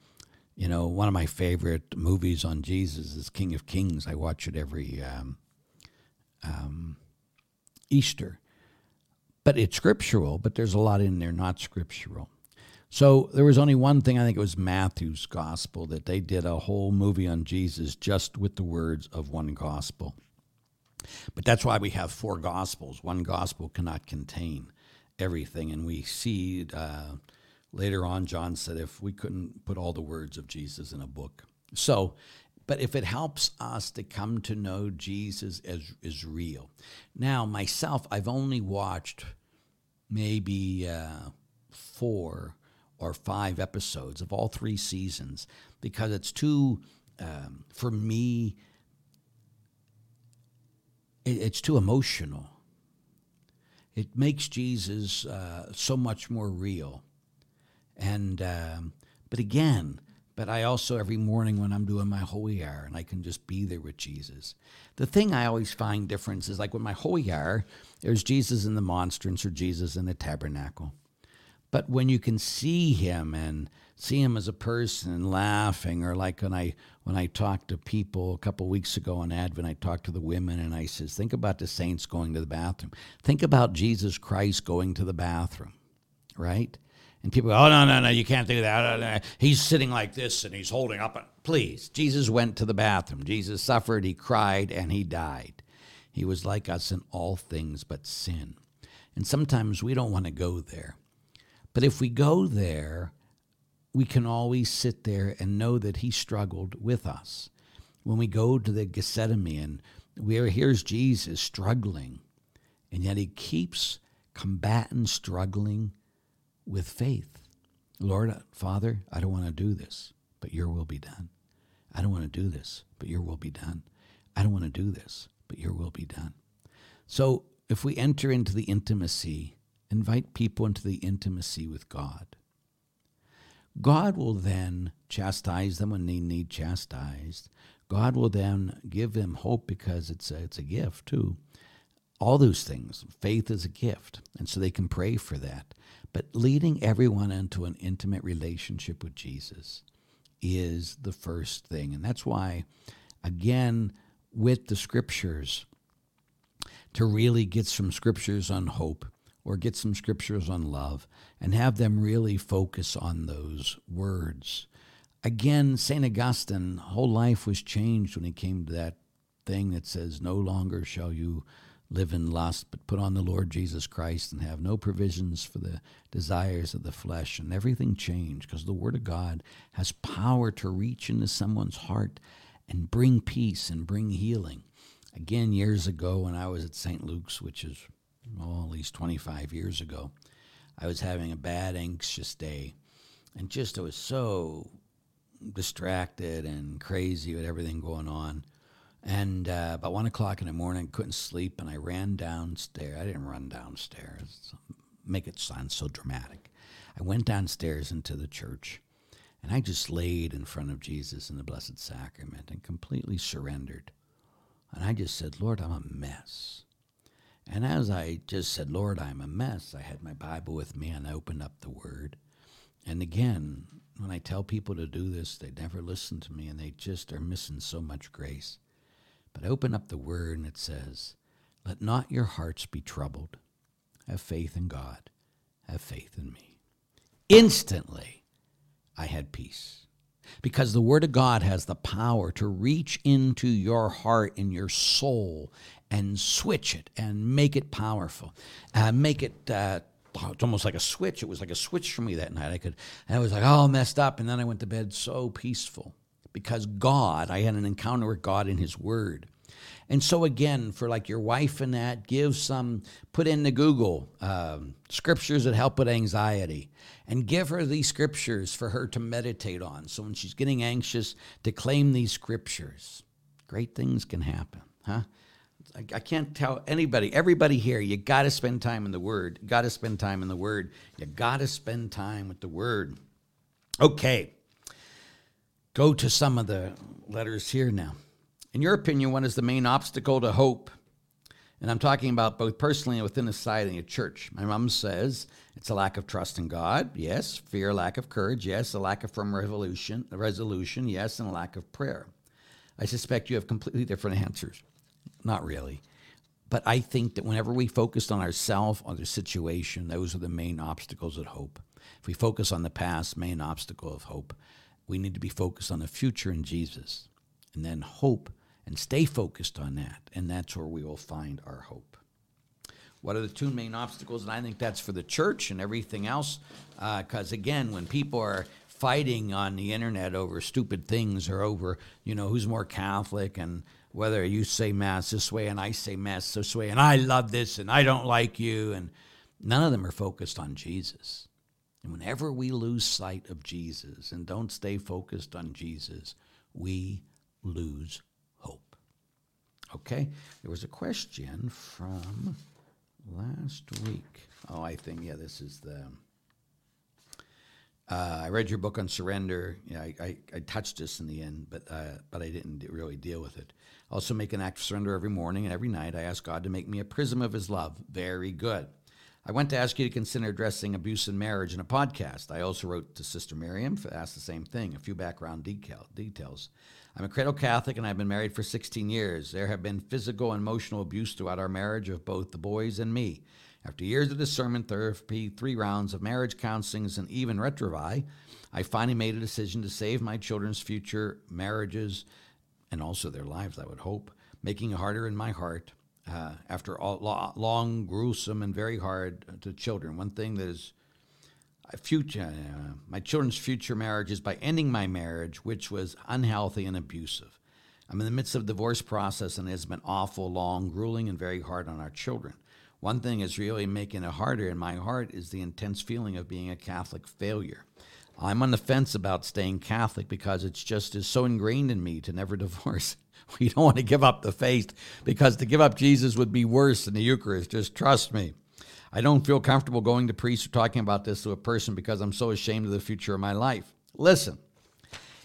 you know, one of my favorite movies on Jesus is King of Kings. I watch it every um, um Easter. But it's scriptural, but there's a lot in there not scriptural. So there was only one thing, I think it was Matthew's gospel, that they did a whole movie on Jesus just with the words of one gospel. But that's why we have four gospels. One gospel cannot contain everything. And we see uh, later on, John said, if we couldn't put all the words of Jesus in a book. So, but if it helps us to come to know Jesus as is real. Now, myself, I've only watched maybe uh, four or five episodes of all three seasons because it's too, um, for me, it, it's too emotional. It makes Jesus uh, so much more real. And, um, but again, but I also, every morning when I'm doing my holy hour, and I can just be there with Jesus. The thing I always find difference is like with my holy hour, there's Jesus in the monstrance or Jesus in the tabernacle. But when you can see him and see him as a person and laughing, or like when I when I talked to people a couple weeks ago on Advent, I talked to the women and I says, think about the saints going to the bathroom. Think about Jesus Christ going to the bathroom, right? And people go, oh, no, no, no, you can't do that. Oh, he's sitting like this and he's holding up. Please, Jesus went to the bathroom. Jesus suffered, he cried, and he died. He was like us in all things but sin. And sometimes we don't want to go there. But if we go there, we can always sit there and know that he struggled with us. When we go to the Gethsemane where here's Jesus struggling, and yet he keeps combating, struggling with faith. Lord, Father, I don't want to do this, but your will be done. I don't want to do this, but your will be done. I don't want to do this, but your will be done. So if we enter into the intimacy Invite people into the intimacy with God. God will then chastise them when they need chastised. God will then give them hope because it's a, it's a gift too. All those things. Faith is a gift, and so they can pray for that. But leading everyone into an intimate relationship with Jesus is the first thing. And that's why, again, with the scriptures, to really get some scriptures on hope or get some scriptures on love and have them really focus on those words. Again, St. Augustine, whole life was changed when he came to that thing that says, No longer shall you live in lust, but put on the Lord Jesus Christ and have no provisions for the desires of the flesh. And everything changed because the Word of God has power to reach into someone's heart and bring peace and bring healing. Again, years ago when I was at St. Luke's, which is oh, at least 25 years ago, I was having a bad, anxious day. And just I was so distracted and crazy with everything going on. And uh, about one o'clock in the morning, couldn't sleep, and I ran downstairs. I didn't run downstairs, make it sound so dramatic. I went downstairs into the church, and I just laid in front of Jesus in the Blessed Sacrament and completely surrendered. And I just said, Lord, I'm a mess. And as I just said, Lord, I'm a mess, I had my Bible with me and I opened up the Word. And again, when I tell people to do this, they never listen to me and they just are missing so much grace. But open up the word and it says, Let not your hearts be troubled. Have faith in God. Have faith in me. Instantly, I had peace. Because the Word of God has the power to reach into your heart and your soul and switch it and make it powerful, uh, make it. Uh, it's almost like a switch. It was like a switch for me that night. I could, I was like all messed up, and then I went to bed so peaceful because God, I had an encounter with God in His Word. And so, again, for like your wife and that, give some, put into Google um, scriptures that help with anxiety and give her these scriptures for her to meditate on. So when she's getting anxious, to claim these scriptures. Great things can happen, huh? I, I can't tell anybody, everybody here, you got to spend time in the Word. Got to spend time in the Word. You got to spend time with the Word. Okay go to some of the letters here now. In your opinion, what is the main obstacle to hope? And I'm talking about both personally and within the society and a church. My mom says it's a lack of trust in God, yes. Fear, lack of courage, yes. A lack of firm resolution, resolution, yes. And a lack of prayer. I suspect you have completely different [LAUGHS] answers. Not really. But I think that whenever we focus on ourselves or the situation, those are the main obstacles of hope. If we focus on the past, main obstacle of hope. We need to be focused on the future in Jesus and then hope and stay focused on that. And that's where we will find our hope. What are the two main obstacles? And I think that's for the church and everything else. Because uh, again, when people are fighting on the internet over stupid things or over, you know, who's more Catholic and whether you say Mass this way and I say Mass this way and I love this and I don't like you. And none of them are focused on Jesus. And whenever we lose sight of Jesus and don't stay focused on Jesus, we lose hope. Okay? There was a question from last week. Oh, I think, yeah, this is the. Uh, I read your book on surrender. Yeah, I, I, I, touched this in the end, but uh, but I didn't really deal with it. Also, make an act of surrender every morning and every night. I ask God to make me a prism of His love. Very good. I went to ask you to consider addressing abuse in marriage in a podcast. I also wrote to Sister Miriam to ask the same thing, a few background detail, details. I'm a cradle Catholic and I've been married for 16 years. There have been physical and emotional abuse throughout our marriage of both the boys and me. After years of discernment therapy, three rounds of marriage counselings, and even Retrouvaille, I finally made a decision to save my children's future marriages and also their lives, I would hope, making it harder in my heart uh, after all, long, gruesome, and very hard to children. One thing that is future, uh, my children's future marriage is by ending my marriage, which was unhealthy and abusive. I'm in the midst of divorce process, and it's been awful, long, grueling, and very hard on our children. One thing is really making it harder in my heart is the intense feeling of being a Catholic failure. I'm on the fence about staying Catholic because it's just is so ingrained in me to never [LAUGHS] divorce. [LAUGHS] We don't want to give up the faith because to give up Jesus would be worse than the Eucharist. Just trust me. I don't feel comfortable going to priests or talking about this to a person because I'm so ashamed of the future of my life. Listen,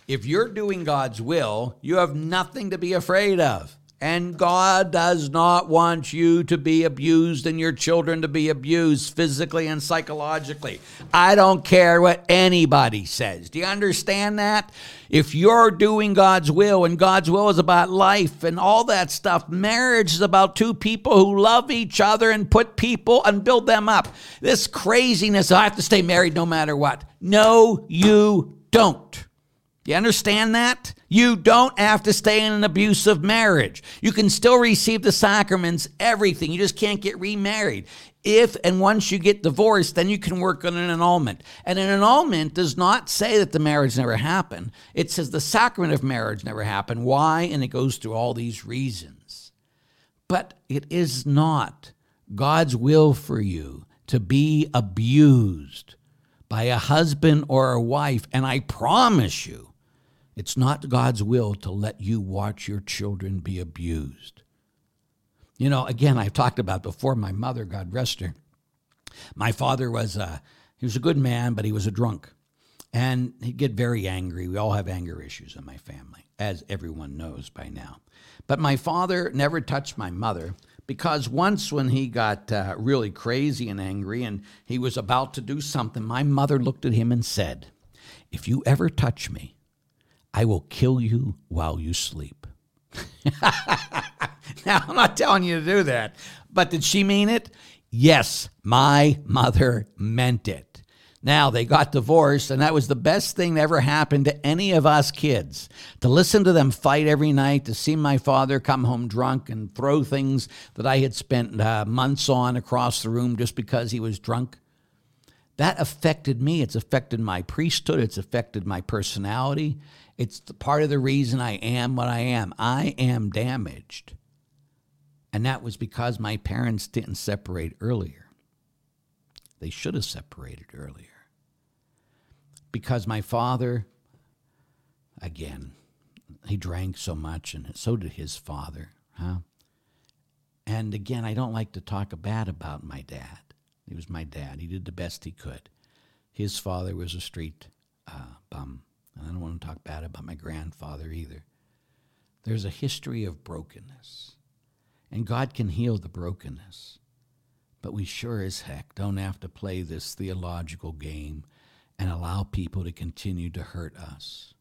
if you're doing God's will, you have nothing to be afraid of. And God does not want you to be abused and your children to be abused physically and psychologically. I don't care what anybody says. Do you understand that? If you're doing God's will and God's will is about life and all that stuff, marriage is about two people who love each other and put people and build them up. This craziness, I have to stay married no matter what. No, you don't. Do you understand that? You don't have to stay in an abusive marriage. You can still receive the sacraments, everything. You just can't get remarried. If and once you get divorced, then you can work on an annulment. And an annulment does not say that the marriage never happened, it says the sacrament of marriage never happened. Why? And it goes through all these reasons. But it is not God's will for you to be abused by a husband or a wife. And I promise you, it's not God's will to let you watch your children be abused. You know, again, I've talked about before my mother, God rest her. My father was a, he was a good man, but he was a drunk. And he'd get very angry. We all have anger issues in my family, as everyone knows by now. But my father never touched my mother because once when he got uh, really crazy and angry and he was about to do something, my mother looked at him and said, If you ever touch me, I will kill you while you sleep. [LAUGHS] now, I'm not telling you to do that, but did she mean it? Yes, my mother meant it. Now, they got divorced, and that was the best thing that ever happened to any of us kids. To listen to them fight every night, to see my father come home drunk and throw things that I had spent uh, months on across the room just because he was drunk. That affected me. It's affected my priesthood. It's affected my personality. It's part of the reason I am what I am. I am damaged. And that was because my parents didn't separate earlier. They should have separated earlier. Because my father, again, he drank so much, and so did his father. Huh? And again, I don't like to talk bad about my dad. He was my dad. He did the best he could. His father was a street uh, bum. And I don't want to talk bad about my grandfather either. There's a history of brokenness. And God can heal the brokenness. But we sure as heck don't have to play this theological game and allow people to continue to hurt us.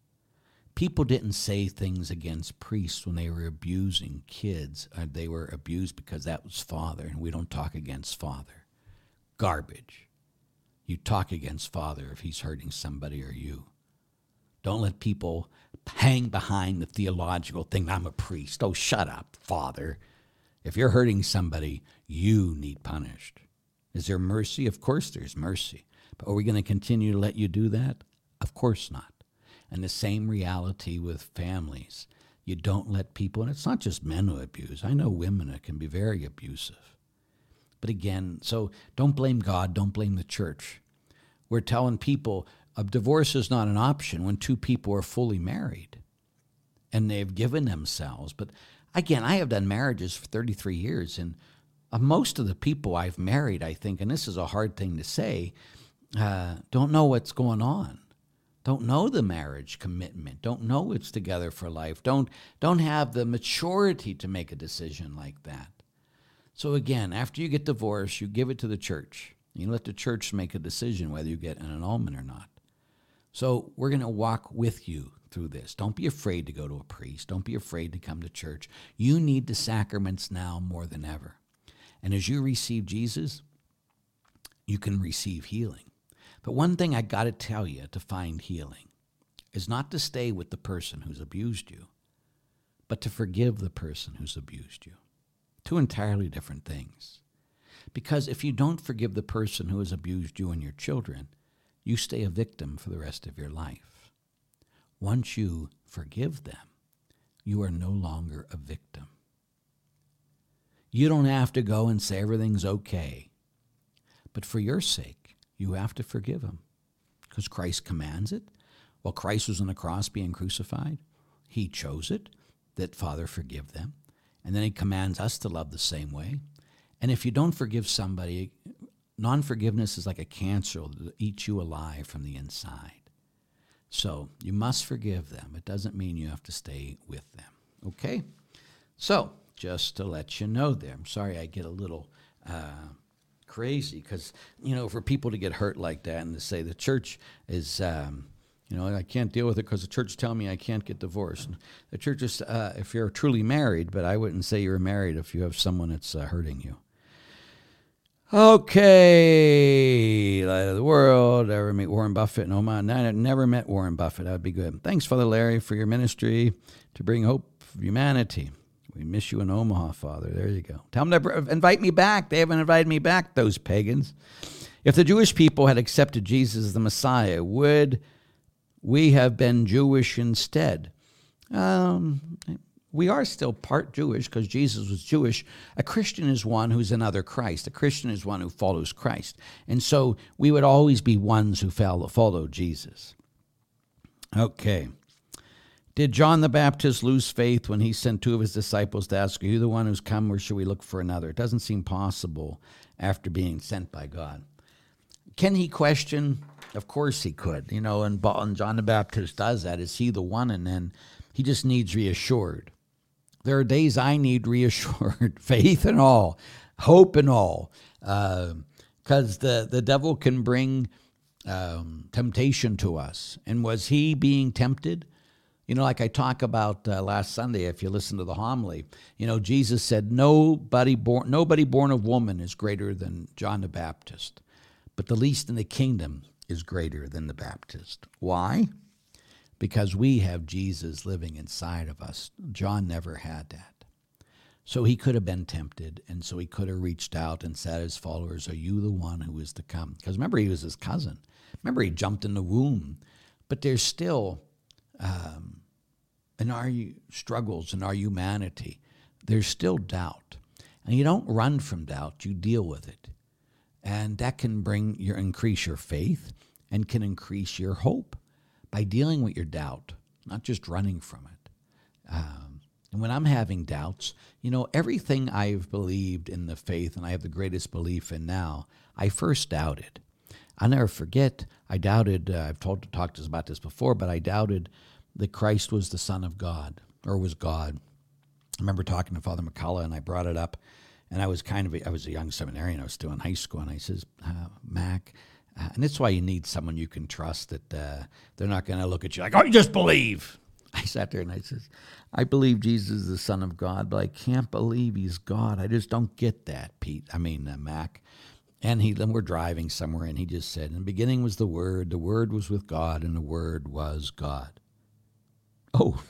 People didn't say things against priests when they were abusing kids. Uh, they were abused because that was father, and we don't talk against father. Garbage. You talk against father if he's hurting somebody or you. Don't let people hang behind the theological thing. I'm a priest. Oh, shut up, Father. If you're hurting somebody, you need punished. Is there mercy? Of course there's mercy. But are we going to continue to let you do that? Of course not. And the same reality with families. You don't let people, and it's not just men who abuse. I know women can be very abusive. But again, so don't blame God, don't blame the church. We're telling people a divorce is not an option when two people are fully married and they've given themselves. But again, I have done marriages for 33 years, and uh, most of the people I've married, I think, and this is a hard thing to say, uh, don't know what's going on. Don't know the marriage commitment. Don't know it's together for life. Don't don't have the maturity to make a decision like that. So again, after you get divorced, you give it to the church. You let the church make a decision whether you get an annulment or not. So we're going to walk with you through this. Don't be afraid to go to a priest. Don't be afraid to come to church. You need the sacraments now more than ever. And as you receive Jesus, you can receive healing. But one thing I got to tell you to find healing is not to stay with the person who's abused you, but to forgive the person who's abused you. Two entirely different things. Because if you don't forgive the person who has abused you and your children, you stay a victim for the rest of your life. Once you forgive them, you are no longer a victim. You don't have to go and say everything's okay. But for your sake, you have to forgive them because Christ commands it. While Christ was on the cross being crucified, he chose it that Father forgive them. And then he commands us to love the same way. And if you don't forgive somebody, non forgiveness is like a cancer that eats you alive from the inside. So you must forgive them. It doesn't mean you have to stay with them. Okay? So, just to let you know there, I'm sorry I get a little uh, crazy because, you know, for people to get hurt like that and to say the church is. Um, you know, I can't deal with it because the church tell me I can't get divorced. The church is, uh, if you're truly married, but I wouldn't say you're married if you have someone that's uh, hurting you. Okay, light of the world. Ever meet Warren Buffett? No, man, I never met Warren Buffett. That would be good. Thanks, Father Larry, for your ministry to bring hope of humanity. We miss you in Omaha, Father. There you go. Tell them to invite me back. They haven't invited me back, those pagans. If the Jewish people had accepted Jesus as the Messiah, would we have been Jewish instead? Um, we are still part Jewish because Jesus was Jewish. A Christian is one who's another Christ. A Christian is one who follows Christ. And so we would always be ones who follow Jesus. Okay. Did John the Baptist lose faith when he sent two of his disciples to ask, Are you the one who's come, or should we look for another? It doesn't seem possible after being sent by God. Can he question? Of course he could. You know, and John the Baptist does that. Is he the one? And then he just needs reassured. There are days I need reassured, [LAUGHS] faith and all, hope and all, because uh, the, the devil can bring um, temptation to us. And was he being tempted? You know, like I talk about uh, last Sunday, if you listen to the homily, you know, Jesus said, nobody born, nobody born of woman is greater than John the Baptist, but the least in the kingdom is greater than the Baptist. Why? Because we have Jesus living inside of us. John never had that. So he could have been tempted, and so he could have reached out and said his followers, Are you the one who is to come? Because remember, he was his cousin. Remember, he jumped in the womb. But there's still, um, in our struggles, in our humanity, there's still doubt. And you don't run from doubt, you deal with it. And that can bring your increase your faith and can increase your hope by dealing with your doubt, not just running from it. Um, and when I'm having doubts, you know, everything I've believed in the faith and I have the greatest belief in now, I first doubted. I'll never forget, I doubted, uh, I've told, talked to us about this before, but I doubted that Christ was the Son of God or was God. I remember talking to Father McCullough and I brought it up. And I was kind of, a, I was a young seminarian, I was still in high school, and I says, uh, Mac, uh, and that's why you need someone you can trust that uh, they're not going to look at you like, oh, you just believe. [LAUGHS] I sat there and I says, I believe Jesus is the Son of God, but I can't believe he's God. I just don't get that, Pete. I mean, uh, Mac. And he, then we're driving somewhere, and he just said, In the beginning was the Word, the Word was with God, and the Word was God. Oh,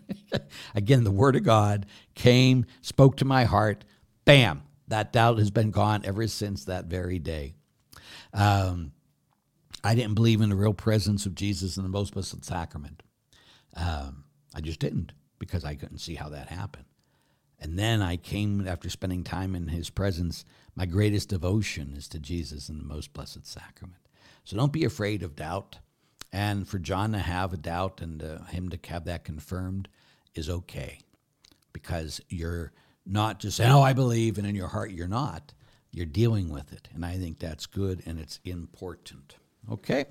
[LAUGHS] again, the Word of God came, spoke to my heart. Bam! That doubt has been gone ever since that very day. Um, I didn't believe in the real presence of Jesus in the most blessed sacrament. Um, I just didn't because I couldn't see how that happened. And then I came after spending time in his presence. My greatest devotion is to Jesus in the most blessed sacrament. So don't be afraid of doubt. And for John to have a doubt and uh, him to have that confirmed is okay because you're not just saying, oh, I believe, and in your heart you're not. You're dealing with it. And I think that's good and it's important. Okay.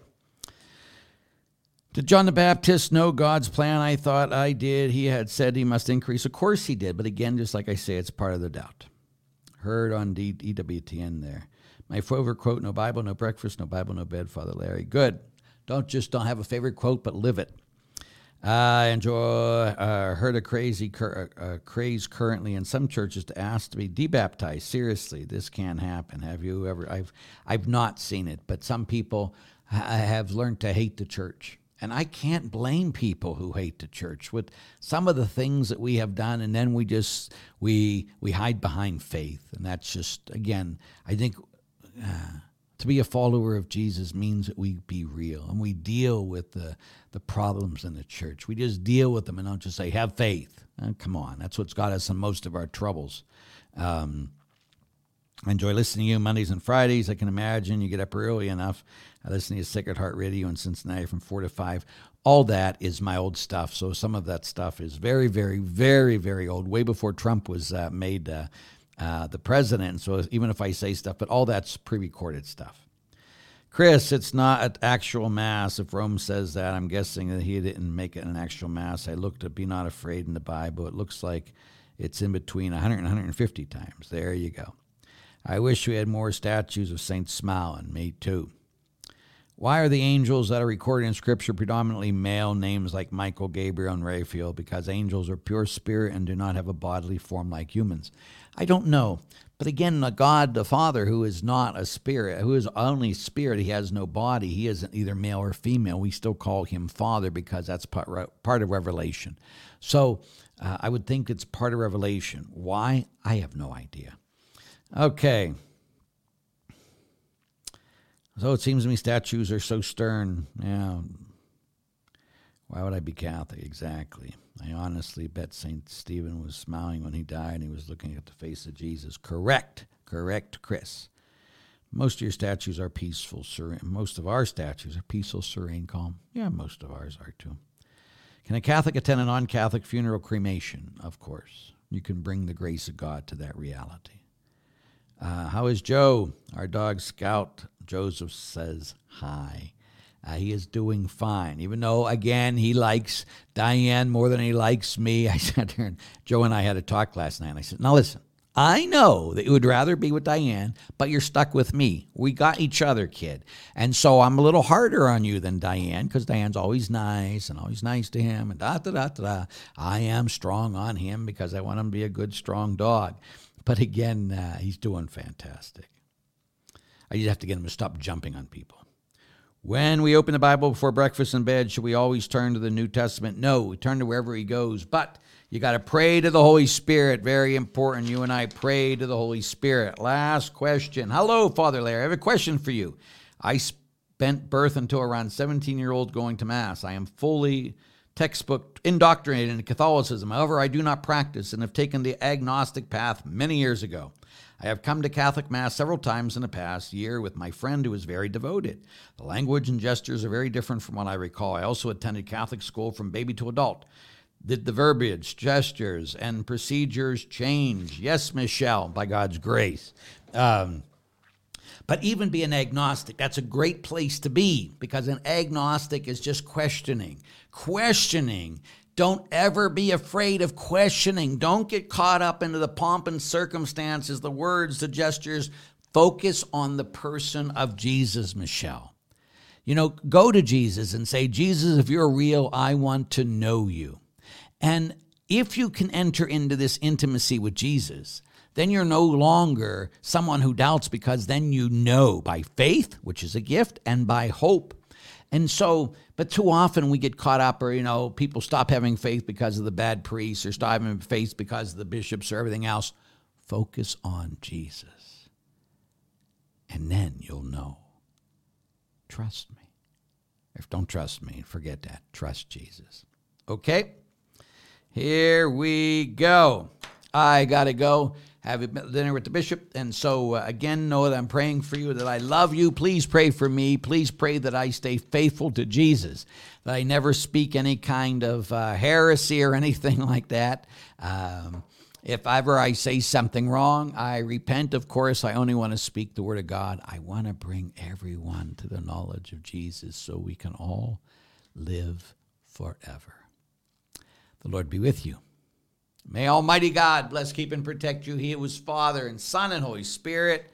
Did John the Baptist know God's plan? I thought I did. He had said he must increase. Of course he did. But again, just like I say, it's part of the doubt. Heard on D- EWTN there. My favorite quote No Bible, no breakfast, no Bible, no bed, Father Larry. Good. Don't just don't have a favorite quote, but live it. I enjoy, uh, heard a crazy cur- uh, craze currently in some churches to ask to be debaptized. Seriously, this can't happen. Have you ever? I've I've not seen it, but some people ha- have learned to hate the church, and I can't blame people who hate the church with some of the things that we have done, and then we just we we hide behind faith, and that's just again, I think. Uh, to be a follower of Jesus means that we be real and we deal with the, the problems in the church. We just deal with them and don't just say, have faith. Uh, come on, that's what's got us in most of our troubles. Um, I enjoy listening to you Mondays and Fridays. I can imagine you get up early enough. I listen to Sacred Heart Radio in Cincinnati from 4 to 5. All that is my old stuff. So some of that stuff is very, very, very, very old, way before Trump was uh, made uh, uh, the president. So even if I say stuff, but all that's pre-recorded stuff. Chris, it's not an actual mass. If Rome says that, I'm guessing that he didn't make it an actual mass. I looked at Be Not Afraid in the Bible. It looks like it's in between 100 and 150 times. There you go. I wish we had more statues of Saint Smalin. Me too. Why are the angels that are recorded in Scripture predominantly male names like Michael, Gabriel, and Raphael? Because angels are pure spirit and do not have a bodily form like humans. I don't know. But again, God, the Father, who is not a spirit, who is only spirit, he has no body, he isn't either male or female. We still call him Father because that's part, part of Revelation. So uh, I would think it's part of Revelation. Why? I have no idea. Okay. So it seems to me statues are so stern. Yeah. Why would I be Catholic? Exactly. I honestly bet St. Stephen was smiling when he died and he was looking at the face of Jesus. Correct. Correct, Chris. Most of your statues are peaceful, serene. Most of our statues are peaceful, serene, calm. Yeah, most of ours are too. Can a Catholic attend a non Catholic funeral cremation? Of course. You can bring the grace of God to that reality. Uh, how is Joe? Our dog Scout Joseph says hi. Uh, he is doing fine, even though, again, he likes Diane more than he likes me. [LAUGHS] I sat there and Joe and I had a talk last night. And I said, Now listen, I know that you would rather be with Diane, but you're stuck with me. We got each other, kid. And so I'm a little harder on you than Diane because Diane's always nice and always nice to him and da da da da. I am strong on him because I want him to be a good, strong dog. But again, uh, he's doing fantastic. I just have to get him to stop jumping on people. When we open the Bible before breakfast and bed, should we always turn to the New Testament? No, we turn to wherever he goes. But you got to pray to the Holy Spirit. Very important. You and I pray to the Holy Spirit. Last question. Hello, Father Larry. I have a question for you. I spent birth until around 17 year old going to Mass. I am fully textbook indoctrinated into Catholicism. However, I do not practice and have taken the agnostic path many years ago. I have come to Catholic Mass several times in the past year with my friend who is very devoted. The language and gestures are very different from what I recall. I also attended Catholic school from baby to adult. Did the verbiage, gestures, and procedures change? Yes, Michelle, by God's grace. Um, but even be an agnostic, that's a great place to be because an agnostic is just questioning. Questioning don't ever be afraid of questioning. Don't get caught up into the pomp and circumstances, the words, the gestures. Focus on the person of Jesus, Michelle. You know, go to Jesus and say, Jesus, if you're real, I want to know you. And if you can enter into this intimacy with Jesus, then you're no longer someone who doubts because then you know by faith, which is a gift, and by hope. And so but too often we get caught up, or, you know, people stop having faith because of the bad priests or stop having faith because of the bishops or everything else. Focus on Jesus. And then you'll know. Trust me. If don't trust me, forget that. Trust Jesus. Okay? Here we go. I got to go have dinner with the bishop. And so, uh, again, know that I'm praying for you, that I love you. Please pray for me. Please pray that I stay faithful to Jesus, that I never speak any kind of uh, heresy or [LAUGHS] anything like that. Um, if ever I say something wrong, I repent. Of course, I only want to speak the word of God. I want to bring everyone to the knowledge of Jesus so we can all live forever. The Lord be with you. May Almighty God bless, keep, and protect you. He was Father and Son and Holy Spirit.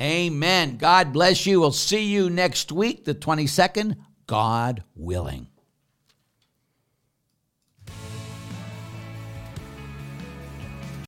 Amen. God bless you. We'll see you next week, the 22nd, God willing.